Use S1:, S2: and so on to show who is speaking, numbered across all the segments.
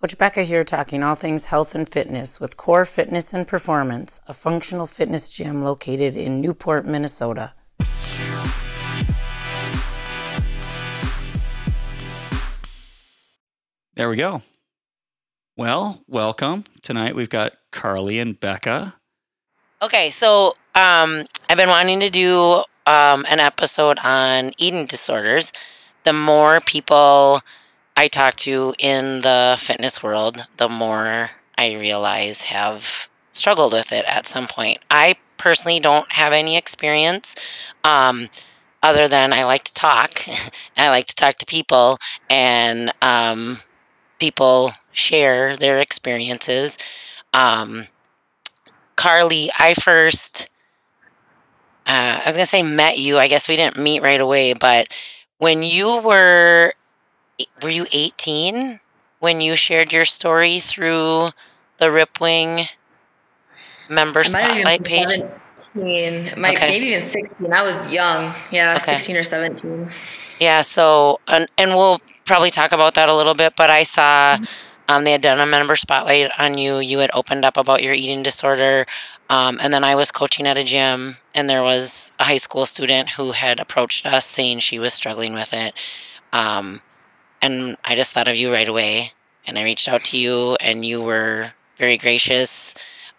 S1: Coach Becca here talking all things health and fitness with Core Fitness and Performance, a functional fitness gym located in Newport, Minnesota.
S2: There we go. Well, welcome. Tonight we've got Carly and Becca.
S3: Okay, so um, I've been wanting to do um, an episode on eating disorders. The more people I talk to in the fitness world, the more I realize have struggled with it at some point. I personally don't have any experience. Um, other than I like to talk, I like to talk to people, and um, people share their experiences. Um, Carly, I first, uh, I was going to say met you. I guess we didn't meet right away, but when you were, were you 18 when you shared your story through the Ripwing member spotlight page?
S4: 17, might, okay. maybe even 16. I was young. Yeah, okay. 16 or 17.
S3: Yeah, so, and, and we'll probably talk about that a little bit, but I saw mm-hmm. um, they had done a member spotlight on you. You had opened up about your eating disorder. Um, and then I was coaching at a gym, and there was a high school student who had approached us saying she was struggling with it. Um, and I just thought of you right away. And I reached out to you, and you were very gracious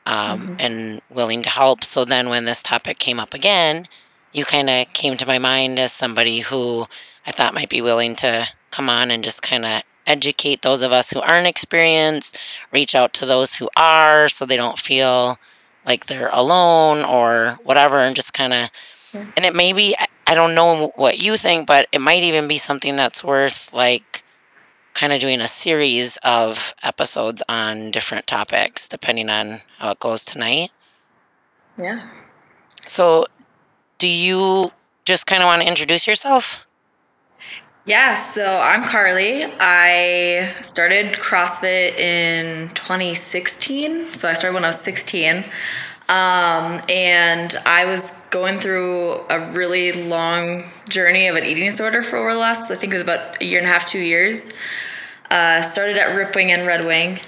S3: um, mm-hmm. and willing to help. So then when this topic came up again, you kind of came to my mind as somebody who I thought might be willing to come on and just kind of educate those of us who aren't experienced, reach out to those who are so they don't feel like they're alone or whatever, and just kind of. And it may be, I don't know what you think, but it might even be something that's worth like kind of doing a series of episodes on different topics, depending on how it goes tonight.
S4: Yeah.
S3: So, do you just kind of want to introduce yourself?
S4: Yeah, so I'm Carly. I started CrossFit in 2016. So I started when I was 16. Um, and I was going through a really long journey of an eating disorder for over the last, I think it was about a year and a half, two years. Uh, started at Ripwing and Red Wing.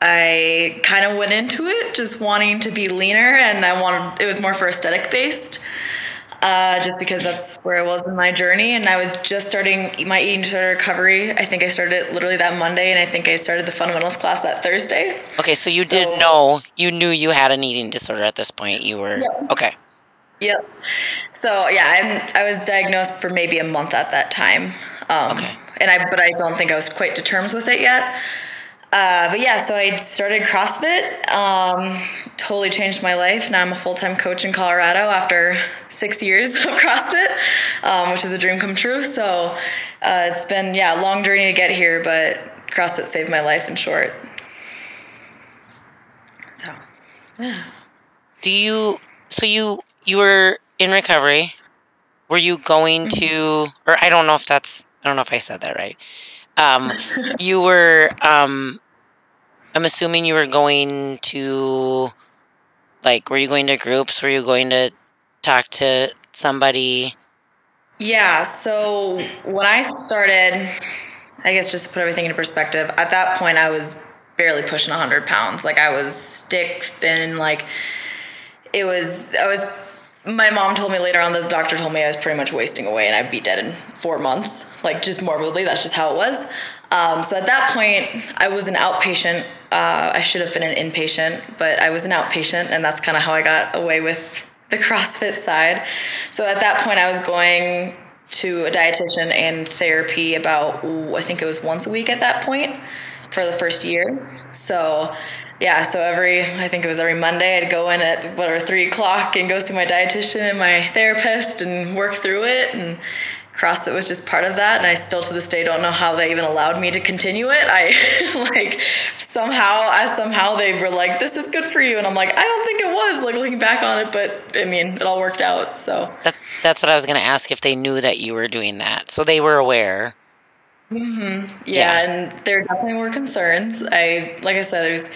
S4: I kind of went into it just wanting to be leaner, and I wanted it was more for aesthetic based uh, just because that's where I was in my journey. And I was just starting my eating disorder recovery. I think I started it literally that Monday, and I think I started the fundamentals class that Thursday.
S3: Okay, so you so, did know, you knew you had an eating disorder at this point. You were, yeah. okay.
S4: Yep. So yeah, I'm, I was diagnosed for maybe a month at that time. Um, okay. And I, but I don't think I was quite to terms with it yet. Uh, but yeah, so I started CrossFit. Um, totally changed my life. Now I'm a full time coach in Colorado after six years of CrossFit, um, which is a dream come true. So uh, it's been yeah a long journey to get here, but CrossFit saved my life in short. So yeah.
S3: Do you? So you you were in recovery. Were you going mm-hmm. to? Or I don't know if that's. I don't know if I said that right. Um, you were um, I'm assuming you were going to, like, were you going to groups? Were you going to talk to somebody?
S4: Yeah. So when I started, I guess just to put everything into perspective, at that point I was barely pushing 100 pounds. Like I was stick thin. Like it was, I was my mom told me later on the doctor told me I was pretty much wasting away and I'd be dead in four months, like just morbidly. That's just how it was. Um, so at that point, I was an outpatient. Uh, I should have been an inpatient, but I was an outpatient, and that's kind of how I got away with the CrossFit side. So at that point, I was going to a dietitian and therapy about, I think it was once a week at that point for the first year. So yeah, so every I think it was every Monday I'd go in at whatever three o'clock and go see my dietitian and my therapist and work through it and CrossFit was just part of that, and I still to this day don't know how they even allowed me to continue it. I like somehow, as somehow they were like, "This is good for you," and I'm like, "I don't think it was." Like looking back on it, but I mean, it all worked out. So
S3: that, that's what I was going to ask if they knew that you were doing that, so they were aware.
S4: Mm-hmm. Yeah, yeah, and there definitely were concerns. I like I said,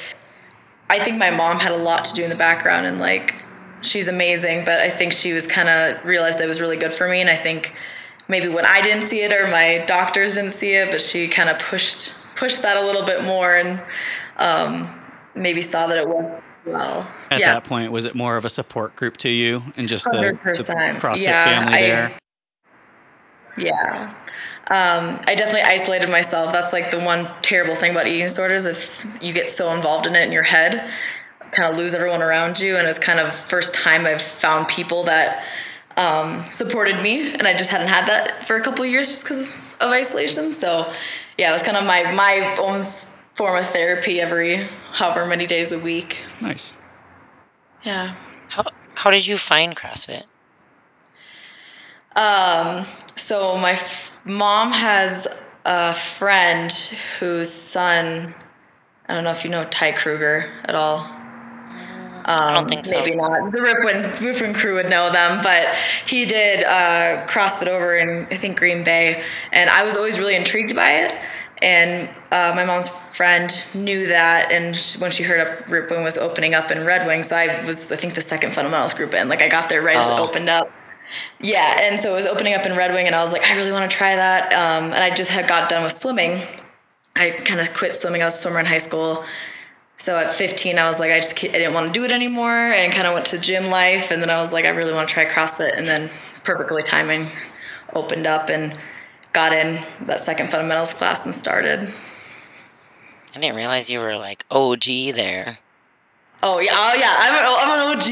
S4: I think my mom had a lot to do in the background and like she's amazing, but I think she was kind of realized it was really good for me. And I think maybe when I didn't see it or my doctors didn't see it, but she kind of pushed pushed that a little bit more and um, maybe saw that it was well.
S2: At
S4: yeah.
S2: that point, was it more of a support group to you and just the, the
S4: 100%.
S2: CrossFit
S4: Yeah,
S2: family
S4: I-
S2: there?
S4: Yeah. Um, I definitely isolated myself. That's like the one terrible thing about eating disorders. If you get so involved in it in your head, kind of lose everyone around you. And it's kind of first time I've found people that um, supported me, and I just hadn't had that for a couple of years just because of, of isolation. So, yeah, it was kind of my my own form of therapy every however many days a week.
S2: Nice.
S4: Yeah.
S3: How how did you find CrossFit?
S4: Um, so my f- mom has a friend whose son, I don't know if you know Ty Kruger at all.
S3: I don't think so.
S4: Maybe not. The Ripwing, Ripwing crew would know them, but he did uh, CrossFit over in I think Green Bay, and I was always really intrigued by it. And uh, my mom's friend knew that, and when she heard up Ripwing was opening up in Red Wing, so I was I think the second fundamentals group in. Like I got there right as it
S3: Oh.
S4: opened up. Yeah, and so it was opening up in Red Wing, and I was like, I really want to try that. Um, and I just had got done with swimming. I kind of quit swimming. I was a swimmer in high school. So at 15, I was like, I just I didn't want to do it anymore, and kind of went to gym life. And then I was like, I really want to try CrossFit. And then perfectly timing opened up and got in that second fundamentals class and started.
S3: I didn't realize you were like OG there.
S4: Oh yeah, oh yeah, I'm an, I'm an OG.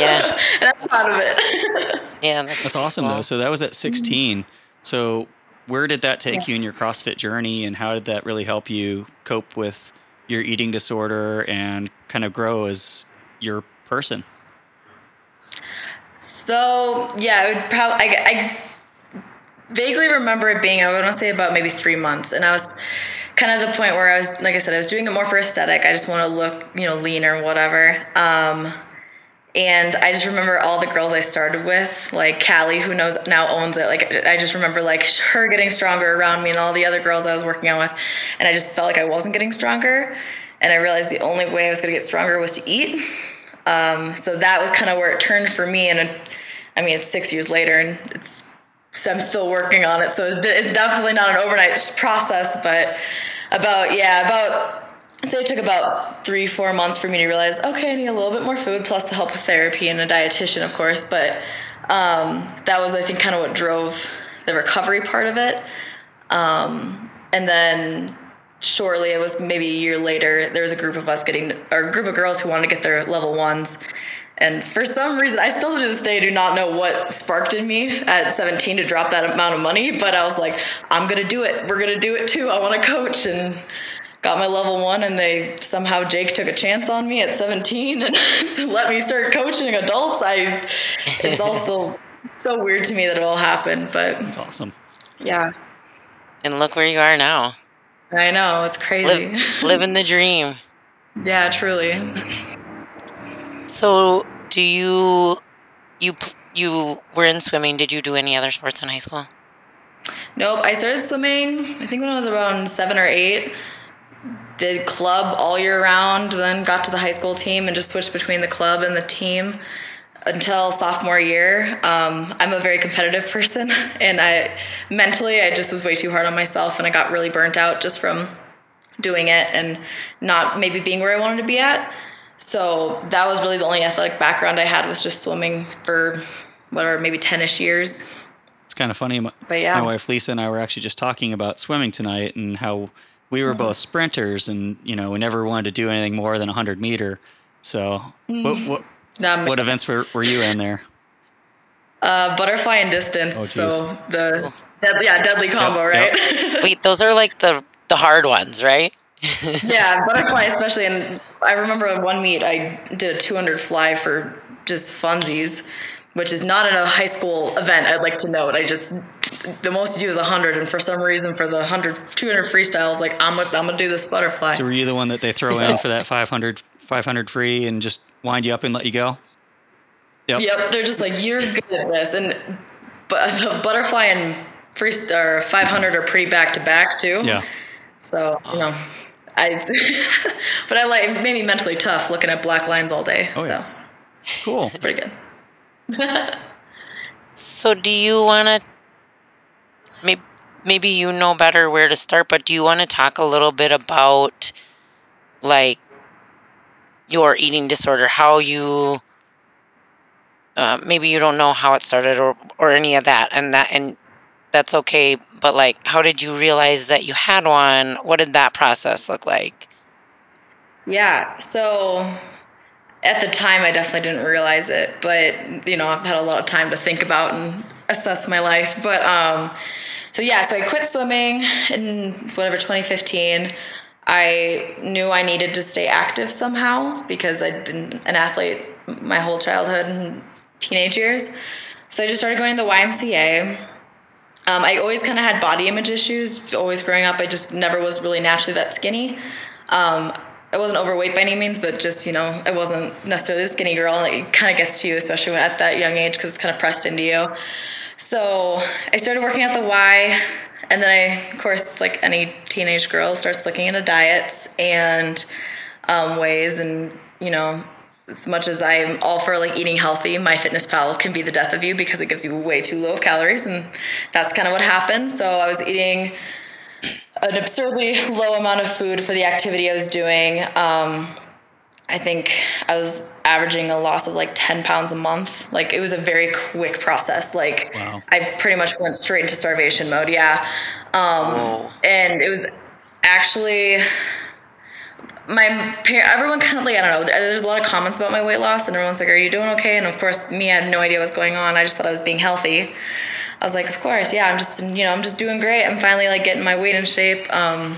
S3: Yeah.
S4: and I'm proud of it.
S3: Yeah, that's,
S2: That's awesome though. So that was at 16. So where did that take you in your CrossFit journey and how did that really help you cope with your eating disorder and kind of grow as your person?
S4: So yeah, I would probably I, I vaguely remember it being I want to say about maybe three months, and I was kind of the point where I was like I said I was doing it more for aesthetic. I just want to look you know lean or whatever. Um, and I just remember all the girls I started with, like Callie, who knows now owns it. Like I just remember like her getting stronger around me, and all the other girls I was working out with, and I just felt like I wasn't getting stronger. And I realized the only way I was going to get stronger was to eat. Um, so that was kind of where it turned for me. And I mean, it's six years later, and it's so I'm still working on it. So it's definitely not an overnight process, but about yeah, about say it took about three four months for me to realize okay, I need a little bit more food plus the help of therapy and a dietitian, of course. But um, that was I think kind of what drove the recovery part of it. Um, and then shortly, it was maybe a year later, there was a group of us getting, or a group of girls who wanted to get their level ones. And for some reason, I still to this day do not know what sparked in me at 17 to drop that amount of money, but I was like, I'm going to do it. We're going to do it too. I want to coach. And got my level one, and they somehow Jake took a chance on me at 17 and let me start coaching adults. I, it's all still so weird to me that it all happened, but
S2: it's awesome.
S4: yeah,
S3: and look where you are now.
S4: I know. It's crazy.
S3: Live, living the dream.
S4: yeah, truly.
S3: So, do you you you were in swimming? Did you do any other sports in high school?
S4: Nope. I started swimming, I think when I was around seven or eight. Did club all year round, then got to the high school team and just switched between the club and the team until sophomore year. Um, I'm a very competitive person, and I mentally I just was way too hard on myself, and I got really burnt out just from doing it and not maybe being where I wanted to be at. So that was really the only athletic background I had was just swimming for whatever maybe 10ish years.
S2: It's kind of funny. My,
S4: But yeah.
S2: my wife Lisa and I were actually just talking about swimming tonight and how we were both sprinters and, you know, we never wanted to do anything more than 100 meter. So, what, what,
S4: Um,
S2: what events were, were you in there?
S4: Uh, butterfly and distance.
S2: Oh,
S4: so
S2: geez.
S4: the dead, yeah, deadly combo,
S2: Yep,
S4: right?
S3: Wait, those are like the the hard ones, right?
S4: yeah, butterfly especially. And I remember one meet I did a 200 fly for just funsies, which is not in a high school event. I'd like to note. I just the most you do is 100, and for some reason for the 100 200 freestyle, I was like, I'm gonna, I'm gonna do this butterfly.
S2: So, were you the one that they throw in for that 500, 500 free and just wind you up and let you go? Yep.
S4: Yep, they're just like you're good at this, and but the butterfly and free or 500 are pretty back to back too.
S2: Yeah.
S4: So you know, I but I like it made me mentally tough looking at black lines all day.
S2: Oh,
S4: so
S2: yeah. Cool.
S4: pretty good.
S3: So, do you want to maybe maybe you know better where to start, but do you want to talk a little bit about like your eating disorder, how you uh, maybe you don't know how it started or or any of that, and that and that's okay. But like, how did you realize that you had one? What did that process look like?
S4: Yeah. So at the time, I definitely didn't realize it, but you know, I've had a lot of time to think about and assess my life. But um, so yeah, so I quit swimming in whatever 2015. I knew I needed to stay active somehow because I'd been an athlete my whole childhood and teenage years. So I just started going to the YMCA. Um, I always kind of had body image issues. Always growing up, I just never was really naturally that skinny. Um, I wasn't overweight by any means, but just you know, I wasn't necessarily a skinny girl. And it kind of gets to you, especially at that young age, because it's kind of pressed into you. So I started working at the Y, and then I, of course, like any teenage girl, starts looking into diets and um, ways, and you know, as much as I'm all for like eating healthy, MyFitnessPal can be the death of you because it gives you way too low of calories, and that's kind of what happened. So I was eating an absurdly low amount of food for the activity I was doing. Um, I think I was averaging a loss of like 10 pounds a month. Like it was a very quick process. Like wow. I pretty much went straight into starvation mode. Yeah. Um, and it was actually my parent, everyone kind of like, I don't know, there's a lot of comments about my weight loss and everyone's like, are you doing okay? And of course me, I had no idea what was going on. I just thought I was being healthy. I was like, of course, yeah, I'm just, you know, I'm just doing great. I'm finally like getting my weight in shape. Um,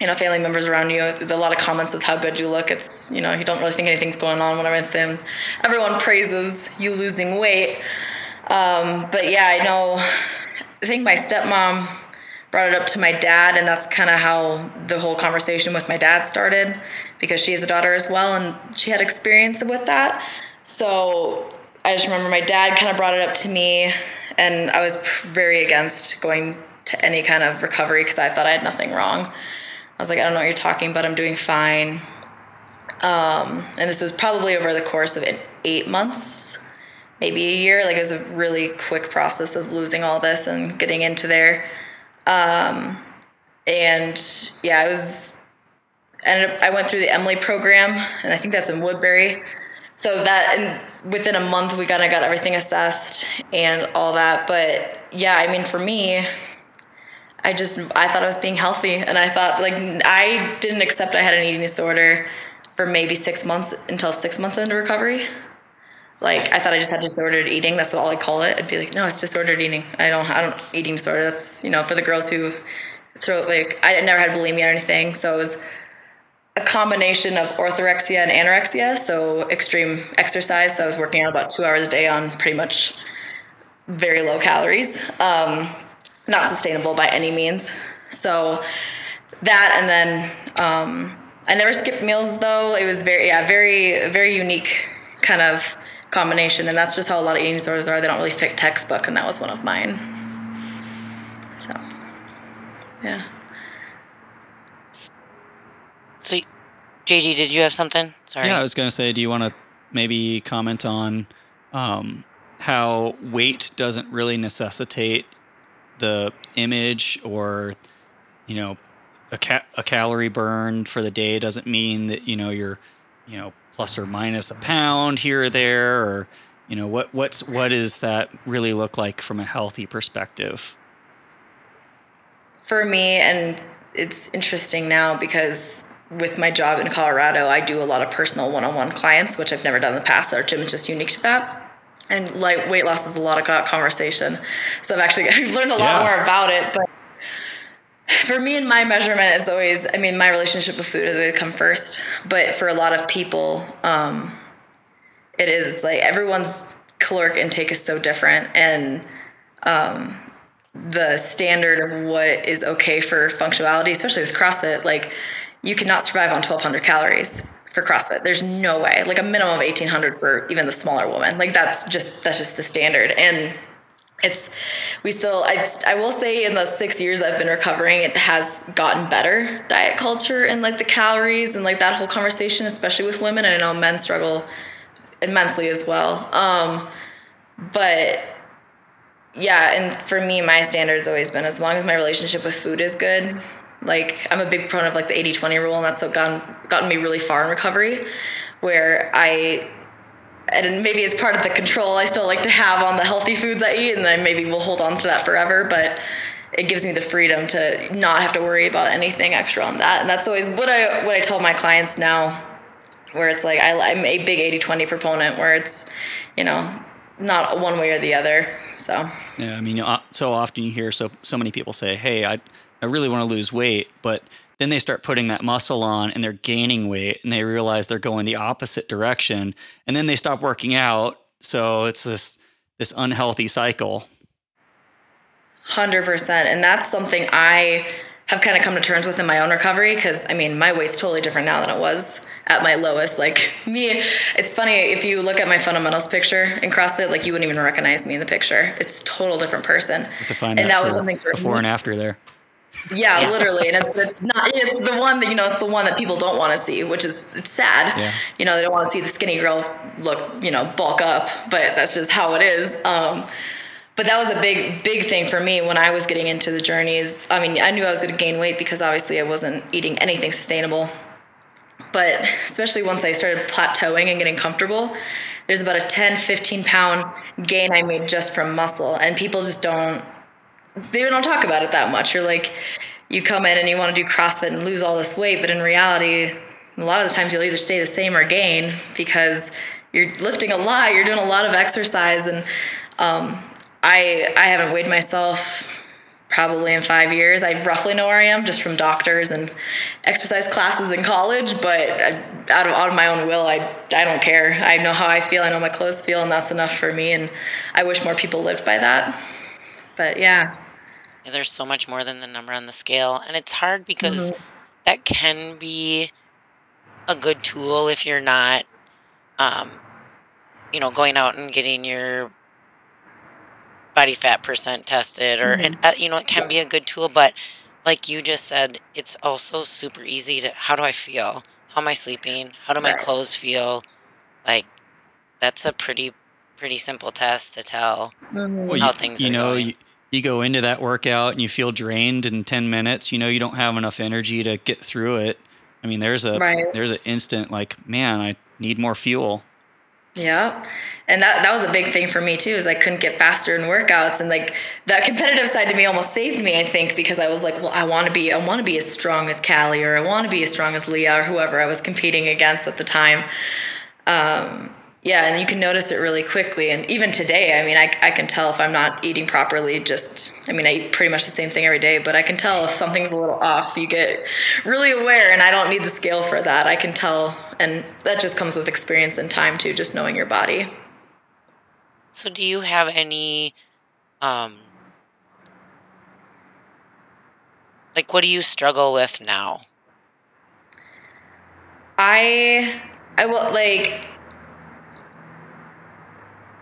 S4: you know, family members around you, a lot of comments with how good you look. It's, you know, you don't really think anything's going on, when I'm with them. everyone praises you losing weight. Um, but yeah, I know, I think my stepmom brought it up to my dad, and that's kind of how the whole conversation with my dad started because she has a daughter as well, and she had experience with that. So I just remember my dad kind of brought it up to me, and I was very against going to any kind of recovery because I thought I had nothing wrong. I was like, I don't know what you're talking about. I'm doing fine. Um, and this was probably over the course of eight months, maybe a year. Like it was a really quick process of losing all this and getting into there. Um, and yeah, I was up, I went through the Emily program, and I think that's in Woodbury. So that within a month we kind of got everything assessed and all that. But yeah, I mean for me, I just I thought I was being healthy, and I thought like I didn't accept I had an eating disorder for maybe six months until six months into recovery. Like I thought I just had disordered eating. That's all I call it. I'd be like, no, it's disordered eating. I don't I don't eating disorder. That's you know for the girls who throw like I never had bulimia or anything, so it was a combination of orthorexia and anorexia. So extreme exercise. So I was working out about two hours a day on pretty much very low calories. Um, not sustainable by any means. So that and then um, I never skipped meals though. It was very yeah very very unique kind of combination, and that's just how a lot of eating disorders are. They don't really fit textbook, and that was one of mine. So yeah.
S3: So, JD, did you have something? Sorry.
S2: Yeah, I was gonna say, do you want to maybe comment on um, how weight doesn't really necessitate the image or you know a, ca- a calorie burn for the day doesn't mean that you know you're you know plus or minus a pound here or there or you know what what's what does that really look like from a healthy perspective
S4: for me and it's interesting now because with my job in colorado i do a lot of personal one-on-one clients which i've never done in the past our gym is just unique to that and like weight loss is a lot of conversation. So I've actually I've learned a lot yeah. more about it. But for me and my measurement is always, I mean, my relationship with food is always come first. But for a lot of people, um, it is. It's like everyone's caloric intake is so different, and um, the standard of what is okay for functionality, especially with CrossFit, like you cannot survive on 1,200 calories for CrossFit. There's no way. Like a minimum of 1800 for even the smaller woman. Like that's just that's just the standard. And it's we still I, I will say in the six years i've been recovering it has gotten better diet culture and like the calories and like that whole conversation especially with women i know men struggle immensely as well um, but yeah, and for me, my standard's always been as long as my relationship with food is good. Like I'm a big proponent of like the 80-20 rule, and that's what gotten gotten me really far in recovery, where I and maybe as part of the control I still like to have on the healthy foods I eat, and then maybe we'll hold on to that forever. But it gives me the freedom to not have to worry about anything extra on that, and that's always what I what I tell my clients now, where it's like I, I'm a big 80-20 proponent, where it's you know not one way or the other. So
S2: yeah, I mean, uh, so often you hear so so many people say, "Hey, I I really want to lose weight," but then they start putting that muscle on and they're gaining weight and they realize they're going the opposite direction and then they stop working out. So it's this this unhealthy cycle.
S4: 100%. And that's something I have kind of come to terms with in my own recovery because I mean, my weight's totally different now than it was at my lowest. Like me, it's funny if you look at my fundamentals picture in CrossFit, like you wouldn't even recognize me in the picture. It's total different person.
S2: To find and that, that was something for before me. and after there.
S4: Yeah, yeah, literally, and it's it's not it's the one that you know it's the one that people don't want to see, which is it's sad. Yeah. You know they don't want to see the skinny girl look you know bulk up, but that's just how it is. Um, but that was a big big thing for me when I was getting into the journeys. I mean, I knew I was going to gain weight because obviously I wasn't eating anything sustainable. But especially once I started plateauing and getting comfortable, there's about a 10, 15 pound gain I made just from muscle. And people just don't, they don't talk about it that much. You're like, you come in and you want to do CrossFit and lose all this weight, but in reality, a lot of the times you'll either stay the same or gain because you're lifting a lot, you're doing a lot of exercise. And um, I, I haven't weighed myself probably in five years. I roughly know where I am just from doctors and exercise classes in college, but out of, out of my own will, I, I don't care. I know how I feel, I know my clothes feel, and that's enough for me. And I wish more people lived by that. But yeah.
S3: Yeah there's so much more than the number on the scale. And it's hard because mm-hmm. that can be a good tool if you're not, um, you know, going out and getting your body fat percent tested or mm-hmm. and uh, you know it can be a good tool but like you just said it's also super easy to how do i feel how am i sleeping how do my clothes feel like that's a pretty pretty simple test to tell mm-hmm. well, how you, things
S2: you
S3: know
S2: going. You, you go into that workout and you feel drained in 10 minutes you know you don't have enough energy to get through it i mean there's a right. there's an instant like man i need more fuel
S4: yeah. And that, that was a big thing for me too, is I couldn't get faster in workouts. And like that competitive side to me almost saved me, I think, because I was like, well, I want to be, I want to be as strong as Callie, or I want to be as strong as Leah or whoever I was competing against at the time. Um, yeah, and you can notice it really quickly. And even today, I mean, I, I can tell if I'm not eating properly. Just, I mean, I eat pretty much the same thing every day, but I can tell if something's a little off. You get really aware, and I don't need the scale for that. I can tell, and that just comes with experience and time too, just knowing your body.
S3: So, do you have any, um, like, what do you struggle with now?
S4: I, I will like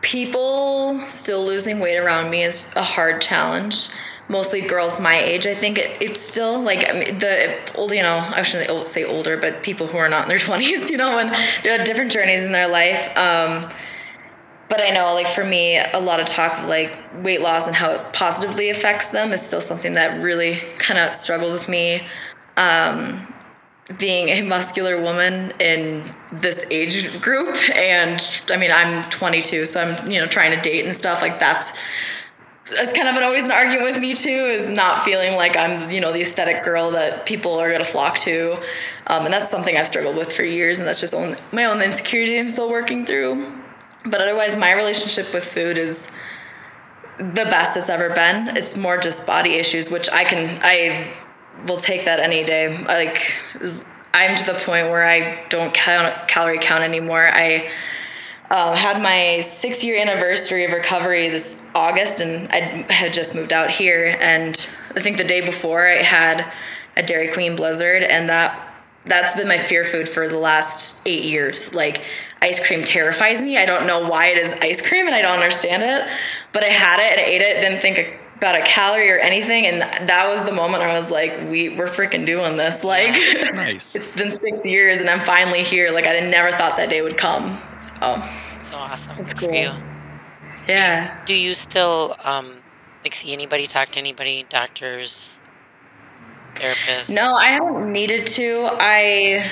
S4: people still losing weight around me is a hard challenge. Mostly girls my age i think. It, it's still like I mean, the old you know i shouldn't say older but people who are not in their 20s you know when they're at different journeys in their life. Um, but i know like for me a lot of talk of like weight loss and how it positively affects them is still something that really kind of struggles with me. Um, being a muscular woman in this age group. And i mean i'm 22 so i'm you know trying to date and stuff like that's that's kind of an, always an argument with me too is not feeling like i'm you know the aesthetic girl that people are going to flock to. Um, and that's something i've struggled with for years and that's just own, my own insecurity i'm still working through. But otherwise my relationship with food is the best it's ever been. It's more just body issues which i can i will take that any day. Like I'm to the point where I don't count calorie count anymore. I uh, had my six year anniversary of recovery this August, and I had just moved out here. And I think the day before, I had a Dairy Queen Blizzard, and that that's been my fear food for the last eight years. Like ice cream terrifies me. I don't know why it is ice cream, and I don't understand it. But I had it and I ate it. Didn't think about a calorie or anything and that was the moment I was like we we're freaking doing this like nice. it's been 6 years and I'm finally here like I never thought that day would come so
S3: so awesome it's cool
S4: yeah
S3: do you, do you still um like see anybody, talk to anybody, doctors, therapists?
S4: No, I haven't needed to. I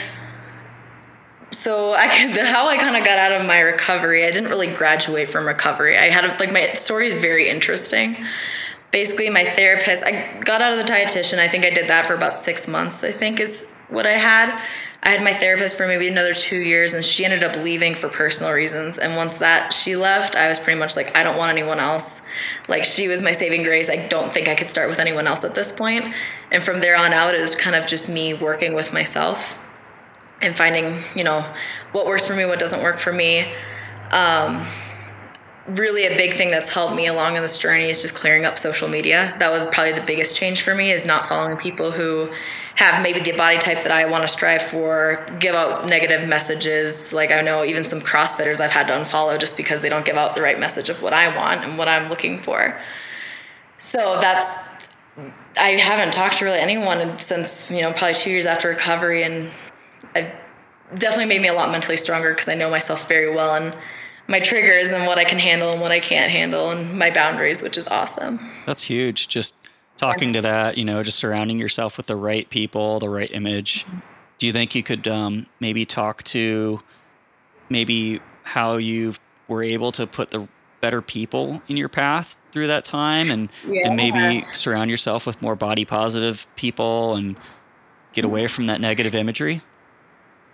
S4: so I how I kind of got out of my recovery. I didn't really graduate from recovery. I had like my story is very interesting. Basically, my therapist. I got out of the dietitian. I think I did that for about six months. I think is what I had. I had my therapist for maybe another two years, and she ended up leaving for personal reasons. And once that she left, I was pretty much like, I don't want anyone else. Like she was my saving grace. I don't think I could start with anyone else at this point. And from there on out, it was kind of just me working with myself and finding, you know, what works for me, what doesn't work for me. Um, really a big thing that's helped me along in this journey is just clearing up social media. That was probably the biggest change for me is not following people who have maybe the body type that I want to strive for, give out negative messages. Like I know even some CrossFitters I've had to unfollow just because they don't give out the right message of what I want and what I'm looking for. So that's I haven't talked to really anyone since, you know, probably 2 years after recovery and I definitely made me a lot mentally stronger because I know myself very well and my triggers and what I can handle and what I can't handle and my boundaries, which is awesome.
S2: That's huge. Just talking to that, you know, just surrounding yourself with the right people, the right image. Do you think you could um, maybe talk to maybe how you were able to put the better people in your path through that time and, yeah. and maybe surround yourself with more body positive people and get away from that negative imagery?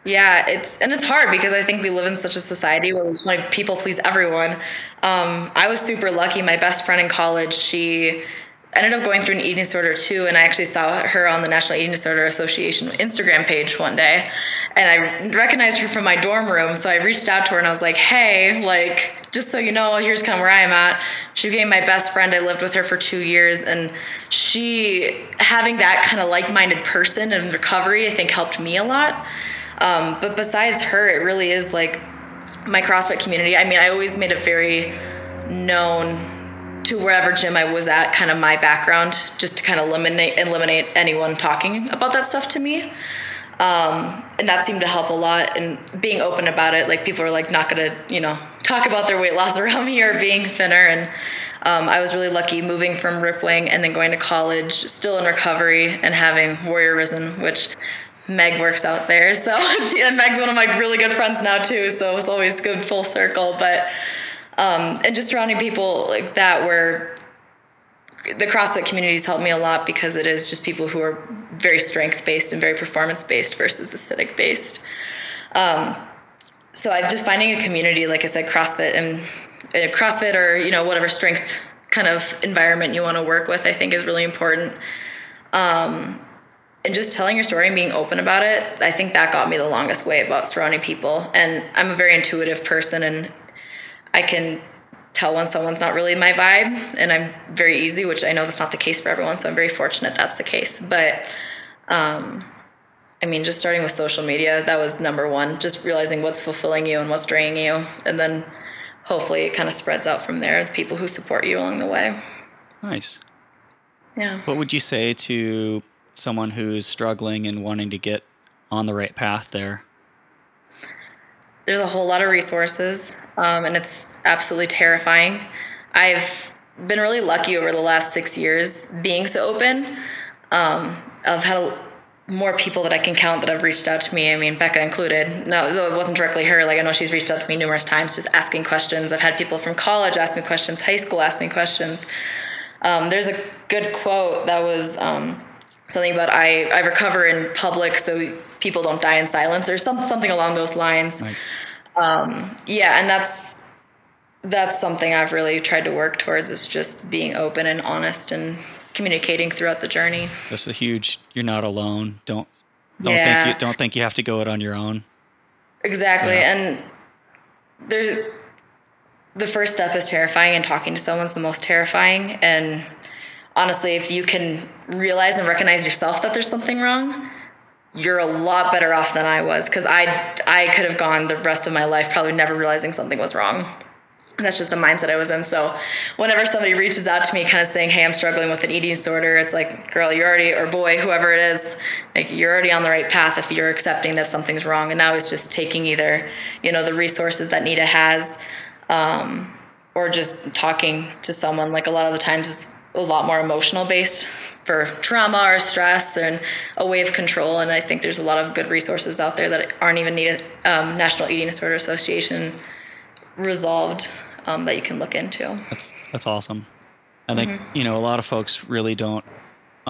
S4: Yeah, it's and it's hard because I think we live in such a society where we just like people please everyone. Um, I was super lucky. My best friend in college, she ended up going through an eating disorder too, and I actually saw her on the National Eating Disorder Association Instagram page one day, and I recognized her from my dorm room. So I reached out to her and I was like, "Hey, like, just so you know, here's kind of where I am at." She became my best friend. I lived with her for two years, and she having that kind of like-minded person in recovery, I think, helped me a lot. Um, but besides her, it really is like my CrossFit community. I mean, I always made it very known to wherever gym I was at, kind of my background, just to kind of eliminate eliminate anyone talking about that stuff to me. Um, and that seemed to help a lot. And being open about it, like people are like not gonna, you know, talk about their weight loss around me or being thinner. And um, I was really lucky moving from Ripwing and then going to college, still in recovery, and having Warrior Risen, which Meg works out there. So she, and Meg's one of my really good friends now too. So it's always good full circle. But um, and just surrounding people like that where the CrossFit communities helped me a lot because it is just people who are very strength based and very performance based versus aesthetic based. Um, so I just finding a community, like I said, CrossFit and uh, CrossFit or you know whatever strength kind of environment you want to work with, I think is really important. Um, and just telling your story and being open about it, I think that got me the longest way about surrounding people. And I'm a very intuitive person and I can tell when someone's not really my vibe and I'm very easy, which I know that's not the case for everyone. So I'm very fortunate that's the case. But um, I mean, just starting with social media, that was number one, just realizing what's fulfilling you and what's draining you. And then hopefully it kind of spreads out from there, the people who support you along the way.
S2: Nice.
S4: Yeah.
S2: What would you say to someone who's struggling and wanting to get on the right path there?
S4: There's a whole lot of resources, um, and it's absolutely terrifying. I've been really lucky over the last six years being so open. Um, I've had a, more people that I can count that have reached out to me. I mean, Becca included. No, though it wasn't directly her. Like I know she's reached out to me numerous times, just asking questions. I've had people from college ask me questions, high school ask me questions. Um, there's a good quote that was um, something about I, I recover in public so people don't die in silence or some, something along those lines.
S2: Nice.
S4: Um, yeah, and that's that's something I've really tried to work towards is just being open and honest and communicating throughout the journey.
S2: That's a huge. You're not alone. Don't don't yeah. think you don't think you have to go it on your own.
S4: Exactly, yeah. and there's the first step is terrifying, and talking to someone's the most terrifying. And honestly, if you can realize and recognize yourself that there's something wrong, you're a lot better off than I was because I I could have gone the rest of my life probably never realizing something was wrong. And that's just the mindset I was in. So whenever somebody reaches out to me kind of saying, Hey, I'm struggling with an eating disorder, it's like, girl, you're already or boy, whoever it is, like you're already on the right path if you're accepting that something's wrong. And now it's just taking either, you know, the resources that NEDA has, um, or just talking to someone. Like a lot of the times it's a lot more emotional based for trauma or stress and a way of control. And I think there's a lot of good resources out there that aren't even needed. Um, National Eating Disorder Association resolved um, that you can look into.
S2: That's that's awesome. I think mm-hmm. you know a lot of folks really don't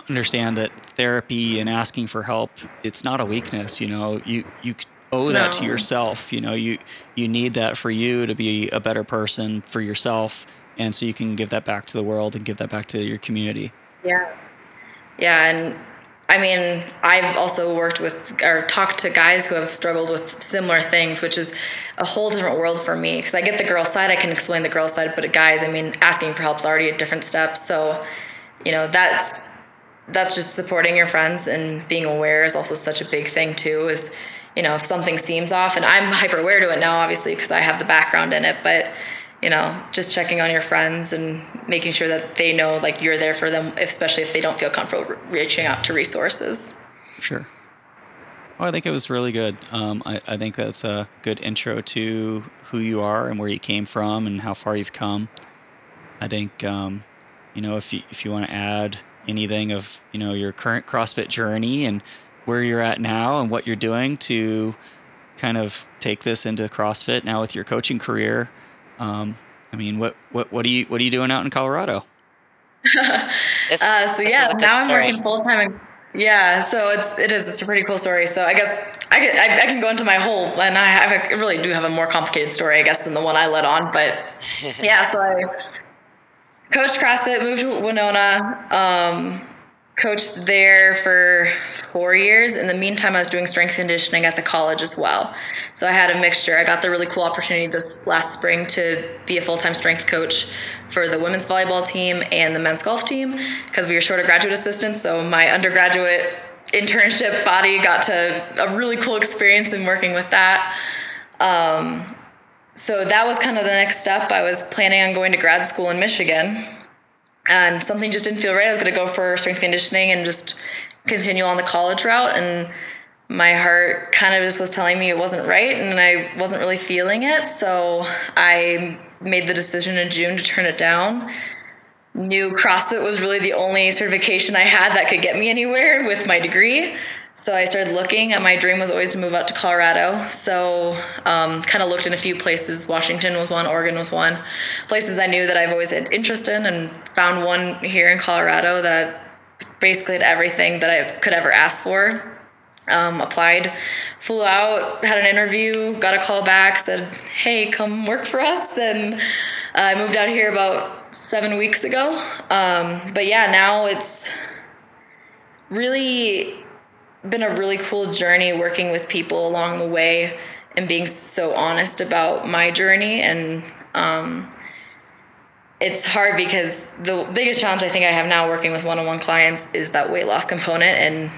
S2: understand that therapy and asking for help it's not a weakness. You know, you you owe no. that to yourself. You know, you you need that for you to be a better person for yourself, and so you can give that back to the world and give that back to your community.
S4: Yeah, yeah, and I mean, I've also worked with or talked to guys who have struggled with similar things, which is a whole different world for me. Because I get the girl side, I can explain the girl side, but guys, I mean, asking for help is already a different step. So, you know, that's that's just supporting your friends and being aware is also such a big thing too. Is you know, if something seems off, and I'm hyper aware to it now, obviously, because I have the background in it, but you know, just checking on your friends and making sure that they know like you're there for them, especially if they don't feel comfortable reaching out to resources.
S2: Sure. Well, I think it was really good. Um, I, I, think that's a good intro to who you are and where you came from and how far you've come. I think, um, you know, if you, if you want to add anything of, you know, your current CrossFit journey and where you're at now and what you're doing to kind of take this into CrossFit now with your coaching career, um, I mean, what what what are you what are you doing out in Colorado?
S4: uh, so yeah, now I'm working full time. Yeah, so it's it is it's a pretty cool story. So I guess I can I, I, can go into my whole and I have a, I really do have a more complicated story I guess than the one I led on. But yeah, so I coached CrossFit, moved to Winona. Um, coached there for four years. In the meantime, I was doing strength conditioning at the college as well. So I had a mixture. I got the really cool opportunity this last spring to be a full time strength coach for the women's volleyball team and the men's golf team because we were short of graduate assistants. So my undergraduate internship body got to a really cool experience in working with that. Um, so that was kind of the next step. I was planning on going to grad school in Michigan and something just didn't feel right. I was going to go for strength conditioning and just continue on the college route. And my heart kind of just was telling me it wasn't right and I wasn't really feeling it. So I made the decision in June to turn it down. Knew CrossFit was really the only certification I had that could get me anywhere with my degree. So I started looking, and my dream was always to move out to Colorado. So um, kind of looked in a few places. Washington was one, Oregon was one. Places I knew that I've always had interest in, and found one here in Colorado that basically had everything that I could ever ask for. Um, applied, flew out, had an interview, got a call back, said, "Hey, come work for us," and uh, I moved out here about seven weeks ago. Um, but yeah, now it's really been a really cool journey working with people along the way and being so honest about my journey. And um, it's hard because the biggest challenge I think I have now working with one-on-one clients is that weight loss component. And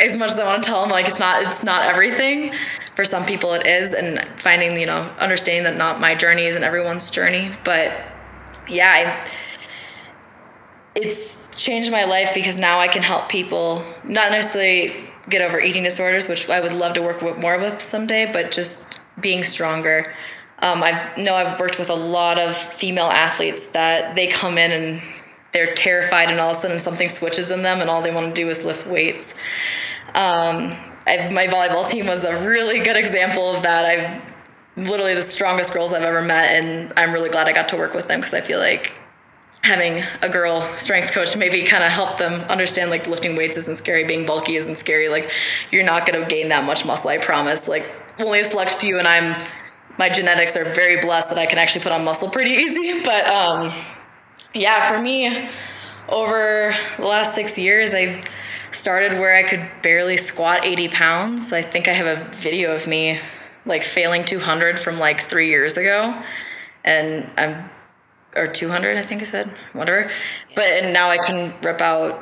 S4: as much as I want to tell them like it's not it's not everything. For some people it is and finding you know understanding that not my journey isn't everyone's journey. But yeah I, it's changed my life because now I can help people not necessarily get over eating disorders, which I would love to work with more with someday, but just being stronger. Um, I know I've worked with a lot of female athletes that they come in and they're terrified, and all of a sudden something switches in them, and all they want to do is lift weights. Um, I, my volleyball team was a really good example of that. I literally the strongest girls I've ever met, and I'm really glad I got to work with them because I feel like having a girl strength coach maybe kind of help them understand like lifting weights isn't scary, being bulky isn't scary. Like you're not going to gain that much muscle, I promise. Like only a select few, and I'm my genetics are very blessed that I can actually put on muscle pretty easy. But um, yeah, for me, over the last six years, I started where I could barely squat 80 pounds. I think I have a video of me like failing 200 from like three years ago. And I'm or 200, I think I said, whatever. But and now I can rip out,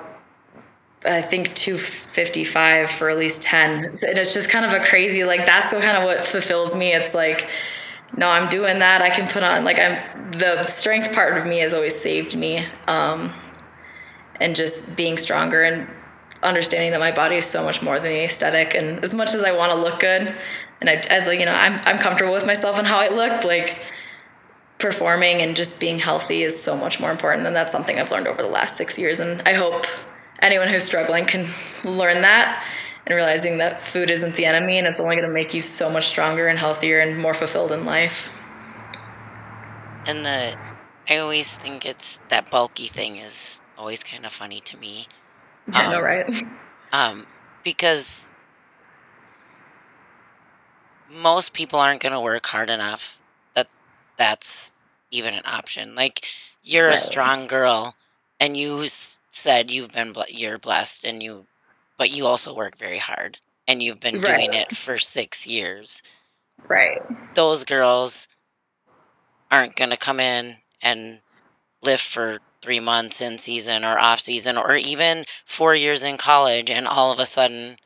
S4: I think 255 for at least 10. And it's just kind of a crazy, like that's what kind of what fulfills me. It's like, no, I'm doing that. I can put on like I'm the strength part of me has always saved me. Um, and just being stronger and understanding that my body is so much more than the aesthetic. And as much as I want to look good, and I, I you know, I'm I'm comfortable with myself and how I look, like performing and just being healthy is so much more important and that's something i've learned over the last six years. And i hope anyone who's struggling can learn that and realizing that food isn't the enemy and it's only going to make you so much stronger and healthier and more fulfilled in life.
S3: And the I always think it's that bulky thing is always kind of funny to me.
S4: yeah no
S3: Um,
S4: right?
S3: Um, because most people aren't going to work hard enough that's even an option. Like you're a strong girl, and you said you've been ble- you're blessed, and you, but you also work very hard, and you've been doing it for six years.
S4: right
S3: Those girls aren't going to come in and lift for three months in season or off season or even four years in college and all of a sudden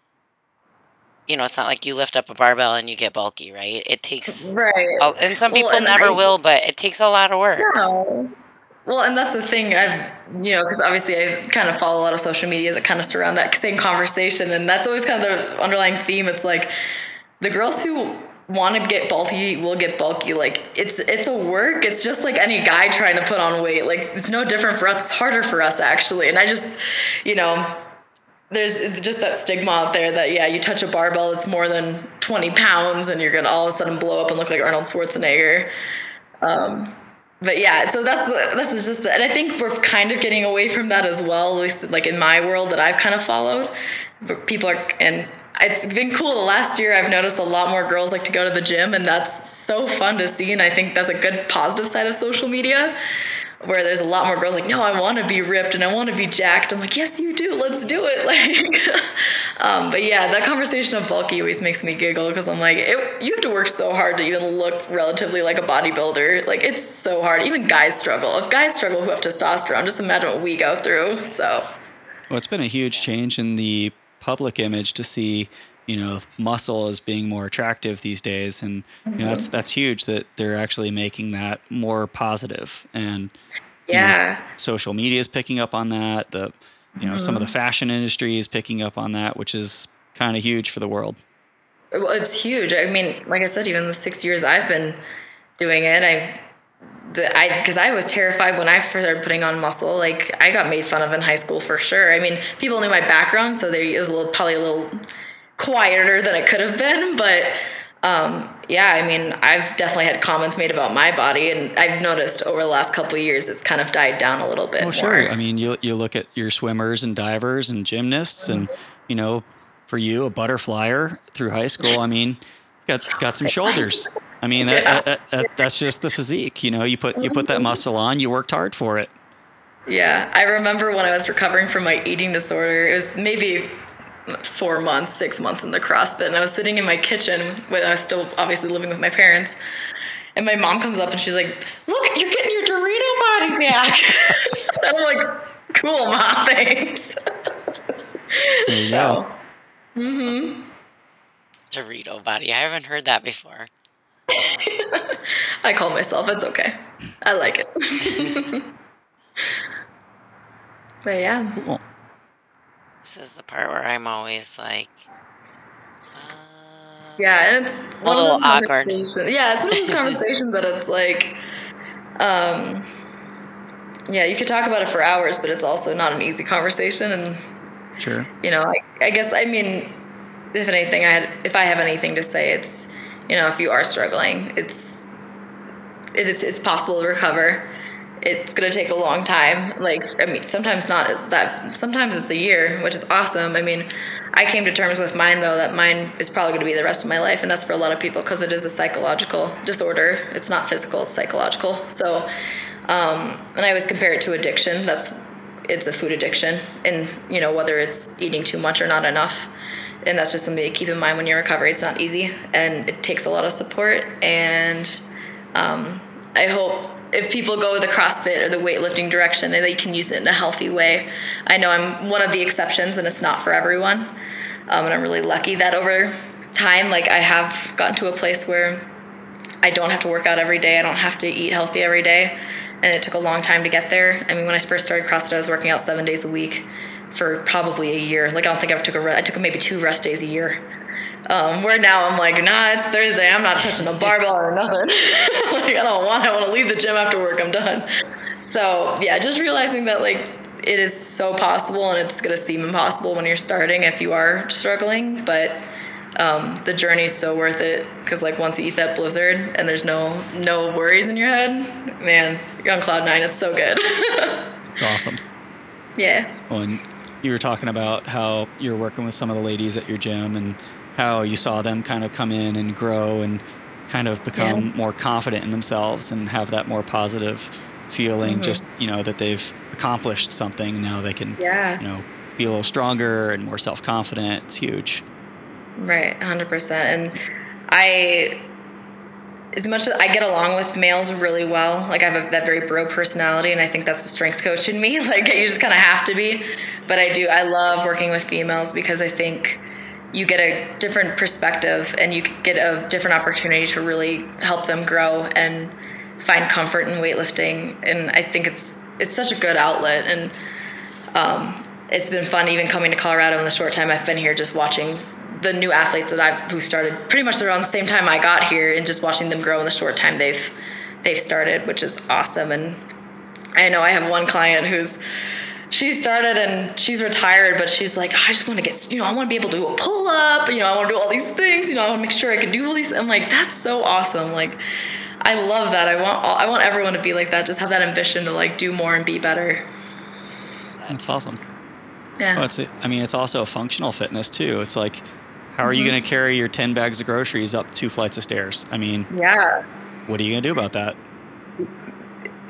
S3: you know it's not like you lift up a barbell and you get bulky right it takes
S4: right
S3: a- and some
S4: Well,
S3: people
S4: and
S3: never
S4: I-
S3: will but it takes a lot of work
S4: No. Well, and that's the thing. I've, you know, because obviously I kind of follow a lot of social medias that kind of surround that same conversation. And that's always kind of the underlying theme. It's like the girls who want to get bulky will get bulky. Like it's, it's a work. It's just like any guy trying to put on weight. Like it's no different for us. It's harder for us actually. And I just, you know, there's just that stigma out there that yeah, you touch a barbell, it's more than 20 pounds, and you're gonna all of a sudden blow up and look like Arnold Schwarzenegger. Um, but yeah, so that's this is just, the, and I think we're kind of getting away from that as well. At least like in my world that I've kind of followed, people are and. It's been cool. The last year, I've noticed a lot more girls like to go to the gym, and that's so fun to see. And I think that's a good positive side of social media where there's a lot more girls like, no, I want to be ripped and I want to be jacked. I'm like, yes, you do. Let's do it. Like, um, but yeah, that conversation of bulky always makes me giggle because I'm like, it, you have to work so hard to even look relatively like a bodybuilder. Like, it's so hard. Even guys struggle. If guys struggle who have testosterone, just imagine what we go through. So,
S2: Well, it's been a huge change in the public image to see, you know, muscle as being more attractive these days, and you know that's that's huge that they're actually making that more positive. And you know,
S4: yeah.
S2: social media is picking up on that. The you know some of the mm-hmm. fashion industry is picking up on that, which is kind of huge for the world.
S4: Well, it's huge. I mean, like I said, even the six years I've been doing it, I, the, I, because I was terrified when I first started putting on muscle. Like I got made fun of in high school for sure. I mean, people knew my background, so there was a little, probably a little quieter than it could have been. But um, yeah, I mean, I've definitely had comments made about my body, and I've noticed over the last couple of years it's kind of died down a little bit. More.
S2: sure. I mean, you you look at your swimmers and divers and gymnasts, and you know, for you, a butterflyer through high school. I mean, got got some shoulders. I mean, that,
S4: Yeah.
S2: that, that, that's just the physique. You know, you put you put that muscle on. You worked hard for it.
S4: Yeah, I remember when I was recovering from my eating disorder. It was maybe four months, six months in the CrossFit, and I was sitting in my kitchen when I was still obviously living with my parents. And my mom comes up and she's like, "Look, you're getting your Dorito body back." and I'm like, "Cool, mom, thanks."
S2: There you go. Mm-hmm.
S3: Dorito body. I haven't heard that before.
S4: I call myself. It's okay. I like it. but yeah,
S2: Cool.
S3: This is the part where I'm always like, uh,
S4: Yeah, and it's one
S3: little
S4: of those
S3: awkward.
S4: conversations. Yeah, it's one of those conversations that it's like, um, yeah, you could talk about it for hours, but it's also not an easy conversation. And
S2: Sure.
S4: you know, I, I guess I mean, if anything, I had, if I have anything to say, it's you know, if you are struggling, it's it is it's possible to recover. It's gonna take a long time. Like I mean, sometimes not that. Sometimes it's a year, which is awesome. I mean, I came to terms with mine though that mine is probably gonna be the rest of my life, and that's for a lot of people because it is a psychological disorder. It's not physical; it's psychological. So, um, and I always compare it to addiction. That's it's a food addiction, and you know whether it's eating too much or not enough. And that's just something to keep in mind when you're recovering. It's not easy, and it takes a lot of support. And um, I hope if people go the CrossFit or the weightlifting direction, that they can use it in a healthy way. I know I'm one of the exceptions, and it's not for everyone. Um, and I'm really lucky that over time, like I have gotten to a place where I don't have to work out every day. I don't have to eat healthy every day. And it took a long time to get there. I mean, when I first started CrossFit, I was working out seven days a week for probably a year. Like I don't think I took a I took maybe two rest days a year. Um, where now I'm like, nah, it's Thursday. I'm not touching a barbell or nothing. like I don't want. I want to leave the gym after work. I'm done. So yeah, just realizing that like it is so possible, and it's gonna seem impossible when you're starting if you are struggling, but. Um, the journey is so worth it because like once you eat that blizzard and there's no no worries in your head, man, you're on cloud nine. It's so good.
S2: it's awesome.
S4: Yeah.
S2: Well, and you were talking about how you're working with some of the ladies at your gym and how you saw them kind of come in and grow and kind of become yeah. more confident in themselves and have that more positive feeling mm-hmm. just you know that they've accomplished something now they can
S4: yeah.
S2: you know be a little stronger and more self-confident it's huge
S4: right 100% and i as much as I get along with males really well, like I have a, that very bro personality, and I think that's the strength coach in me. Like you just kind of have to be. But I do. I love working with females because I think you get a different perspective and you get a different opportunity to really help them grow and find comfort in weightlifting. And I think it's it's such a good outlet. And um, it's been fun even coming to Colorado in the short time I've been here, just watching the new athletes that I've who started pretty much around the same time I got here, and just watching them grow in the short time they've they've started, which is awesome. And I know I have one client who's she started and she's retired, but she's like, I just want to get, you know, I want to be able to do a pull up, you know, I want to do all these things, you know, I want to make sure I can do all these. I'm like, that's so awesome. Like, I love that. I want, all, I want everyone to be like that. Just have that ambition to like do more and be better.
S2: That's awesome.
S4: Yeah.
S2: Well, it's, I mean, it's also a functional fitness too. It's like, how are mm-hmm. you going to carry your 10 bags of groceries up two flights of stairs? I mean,
S4: yeah.
S2: What are you going to do about that?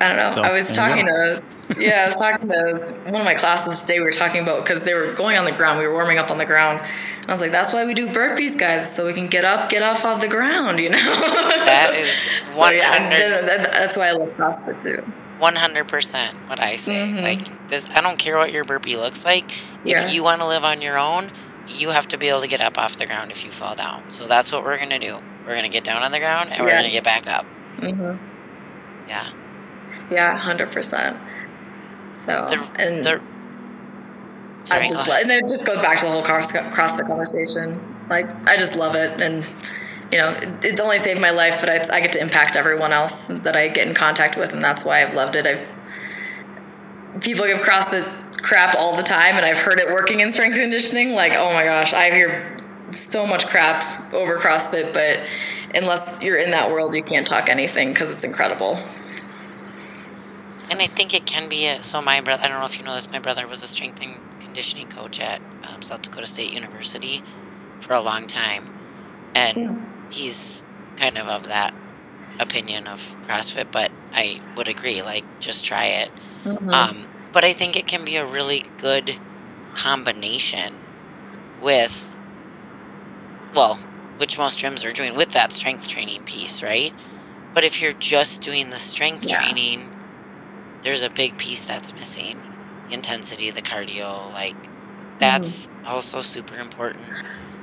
S4: I don't know. So, I was talking to, yeah, I was talking to one of my classes today. We were talking about because they were going on the ground. We were warming up on the ground. And I was like, that's why we do burpees, guys, so we can get up, get off of the ground, you know?
S3: that is 100. So, yeah,
S4: that's why I love CrossFit too.
S3: 100% what I say. Mm-hmm. Like this, I don't care what your burpee looks like. If you want to live on your own, you have to be able to get up off the ground if you fall down. So that's what we're going to do. We're going to get down on the ground and we're going to get back up.
S4: Mm-hmm.
S3: Yeah.
S4: Yeah, 100%. So, the, and
S3: the, sorry,
S4: I just, and it just goes back to the whole CrossFit conversation. Like, I just love it. And, you know, it, it's only saved my life, but I, I get to impact everyone else that I get in contact with. And that's why I've loved it. I've, people give CrossFit crap all the time and I've heard it working in strength conditioning. Like, oh my gosh, I hear so much crap over CrossFit, but unless you're in that world, you can't talk anything because it's incredible.
S3: And I think it can be a, so. My brother, I don't know if you know this, my brother was a strength and conditioning coach at um, South Dakota State University for a long time, and he's kind of of that opinion of CrossFit. But I would agree, like just try it. Mm-hmm. Um, but I think it can be a really good combination with, well, which most gyms are doing with that strength training piece, right? But if you're just doing the strength yeah. training, there's a big piece that's missing the intensity, the cardio. Like, that's mm. also super important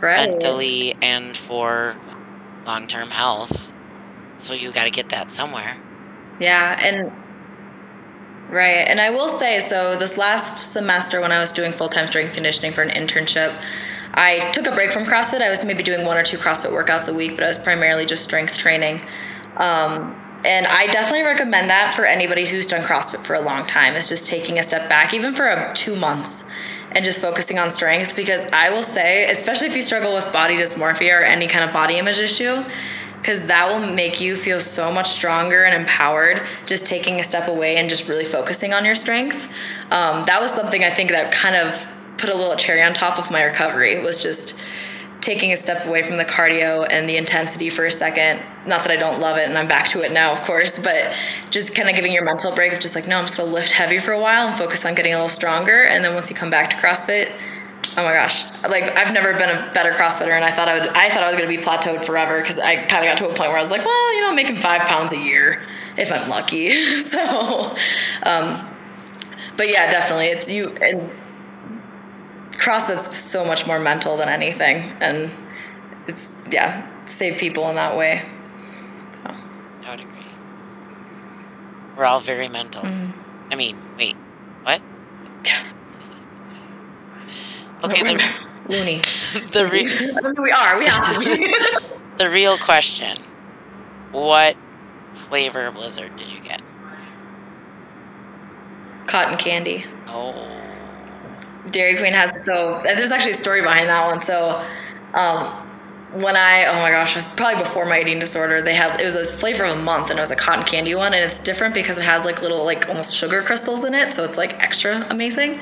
S3: right. mentally and for long term health. So you got to get that somewhere.
S4: Yeah. And Right. And I will say so this last semester when I was doing full time strength conditioning for an internship, I took a break from CrossFit. I was maybe doing one or two CrossFit workouts a week, but I was primarily just strength training. Um, and I definitely recommend that for anybody who's done CrossFit for a long time. It's just taking a step back, even for a, two months, and just focusing on strength. Because I will say, especially if you struggle with body dysmorphia or any kind of body image issue, because that will make you feel so much stronger and empowered just taking a step away and just really focusing on your strength um, that was something i think that kind of put a little cherry on top of my recovery was just taking a step away from the cardio and the intensity for a second not that i don't love it and i'm back to it now of course but just kind of giving your mental break of just like no i'm just to lift heavy for a while and focus on getting a little stronger and then once you come back to crossfit Oh my gosh! Like I've never been a better CrossFitter, and I thought I would. I thought I was to be plateaued forever because I kind of got to a point where I was like, well, you know, I'm making five pounds a year if I'm lucky. so, um, but yeah, definitely, it's you and CrossFit's so much more mental than anything, and it's yeah, save people in that way.
S3: So. I would agree. We're all very mental. Mm-hmm. I mean, wait, what?
S4: Yeah.
S3: Okay, the,
S4: loony.
S3: the re-
S4: we are. We have to be.
S3: the real question: What flavor Blizzard did you get?
S4: Cotton candy.
S3: Oh,
S4: Dairy Queen has so there's actually a story behind that one. So, um, when I oh my gosh, it was probably before my eating disorder. They had it was a flavor of the month, and it was a cotton candy one, and it's different because it has like little like almost sugar crystals in it, so it's like extra amazing.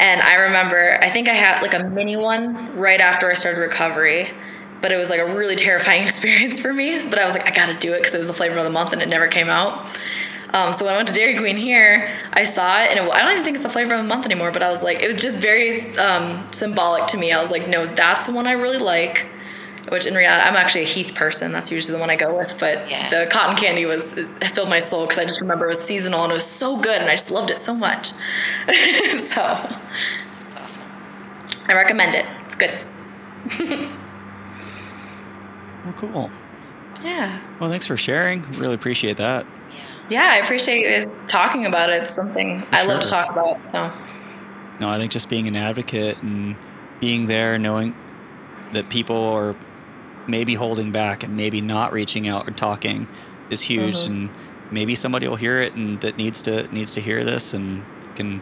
S4: And I remember I think I had like a mini one right after I started recovery. But it was like a really terrifying experience for me. But I was like, I gotta do it because it was the flavor of the month and it never came out. Um, so when I went to Dairy Queen here, I saw it, and it, I don't even think it's the flavor of the month anymore. But I was like, it was just very um, symbolic to me. I was like, no, that's the one I really like. Which in reality, I'm actually a Heath person. That's usually the one I go with. But
S3: Yeah.
S4: the cotton candy was it filled my soul because I just remember it was seasonal and it was so good, and I just loved it so much. so
S3: that's awesome.
S4: I recommend it. It's good.
S2: Well, cool.
S4: Yeah.
S2: Well, thanks for sharing. Really appreciate that.
S3: Yeah.
S4: I appreciate you guys talking about it. It's something I love to talk about. So
S2: No, I think just being an advocate and being there, knowing that people are maybe holding back and maybe not reaching out and talking is huge.
S4: Mhm.
S2: And maybe somebody will hear it and that needs to needs to hear this and can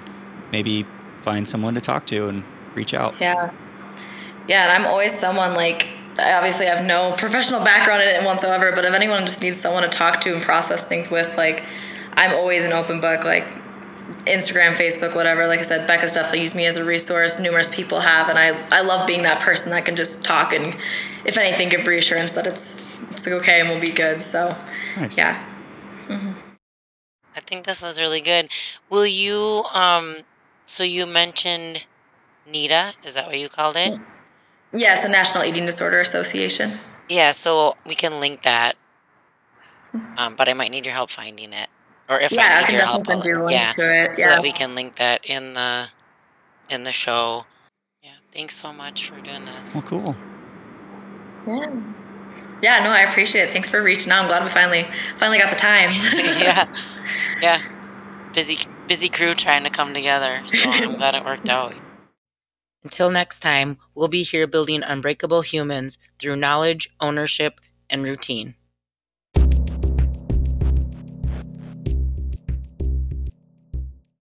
S2: maybe find someone to talk to and reach out.
S4: yeah, yeah, and I'm always someone like I obviously have no professional background in it whatsoever. But if anyone just needs someone to talk to and process things with, like I'm always an open book. Like Instagram, Facebook, whatever. Like I said, Becca's definitely used me as a resource. Numerous people have, and I I love being that person that can just talk and, if anything, give reassurance that it's it's okay and we'll be good. So
S2: Nice.
S4: yeah.
S3: I think this was really good. Will you um so you mentioned NEDA. is that what you called it?
S4: Yes, the National Eating Disorder Association.
S3: Yeah, so we can link that. Um, but I might need your help finding it. Or if
S4: yeah,
S3: I
S4: I
S3: need
S4: can
S3: your
S4: definitely
S3: help,
S4: send you a
S3: I'll-
S4: link
S3: yeah,
S4: to it.
S3: so that we can link that in the in the show. Yeah, thanks so much for doing this.
S2: Well, cool.
S4: Yeah. Yeah, no, I appreciate it. Thanks for reaching out. I'm glad we finally finally got the time.
S3: yeah, yeah. Busy busy crew trying to come together. So I'm glad it worked out.
S1: Until next time, we'll be here building unbreakable humans through knowledge, ownership, and routine.